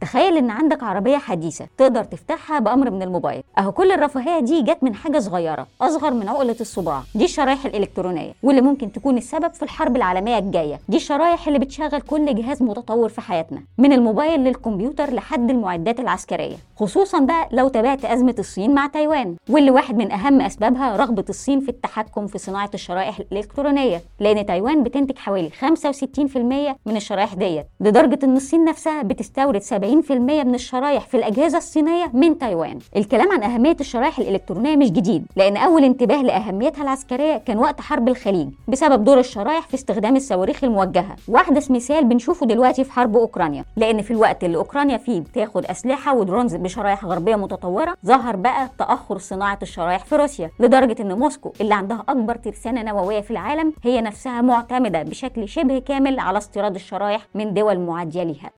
تخيل إن عندك عربية حديثة تقدر تفتحها بأمر من الموبايل. أهو كل الرفاهية دي جت من حاجة صغيرة أصغر من عقلة الصباع. دي الشرايح الإلكترونية واللي ممكن تكون السبب في الحرب العالمية الجاية. دي الشرايح اللي بتشغل كل جهاز متطور في حياتنا من الموبايل للكمبيوتر لحد المعدات العسكرية. خصوصا بقى لو تابعت أزمة الصين مع تايوان واللي واحد من أهم أسبابها رغبة الصين في التحكم في صناعة الشرائح الإلكترونية لأن تايوان بتنتج حوالي 65% من الشرايح ديت. لدرجة إن الصين نفسها بتستورد 70% من الشرايح في الأجهزة الصينية من تايوان. الكلام عن أهمية الشرايح الإلكترونية مش جديد لأن أول انتباه لأهميتها العسكرية كان وقت حرب الخليج بسبب دور الشرايح في استخدام الصواريخ الموجهة. واحدث مثال بنشوفه دلوقتي في حرب أوكرانيا لأن في الوقت اللي أوكرانيا فيه بتاخد أسلحة ودرونز بشرايح غربية متطورة ظهر بقى تأخر صناعة الشرايح في روسيا لدرجة إن موسكو اللي عندها أكبر ترسانة نووية في العالم هي نفسها معتمدة بشكل شبه كامل على استيراد الشرايح من دول معاديه ليها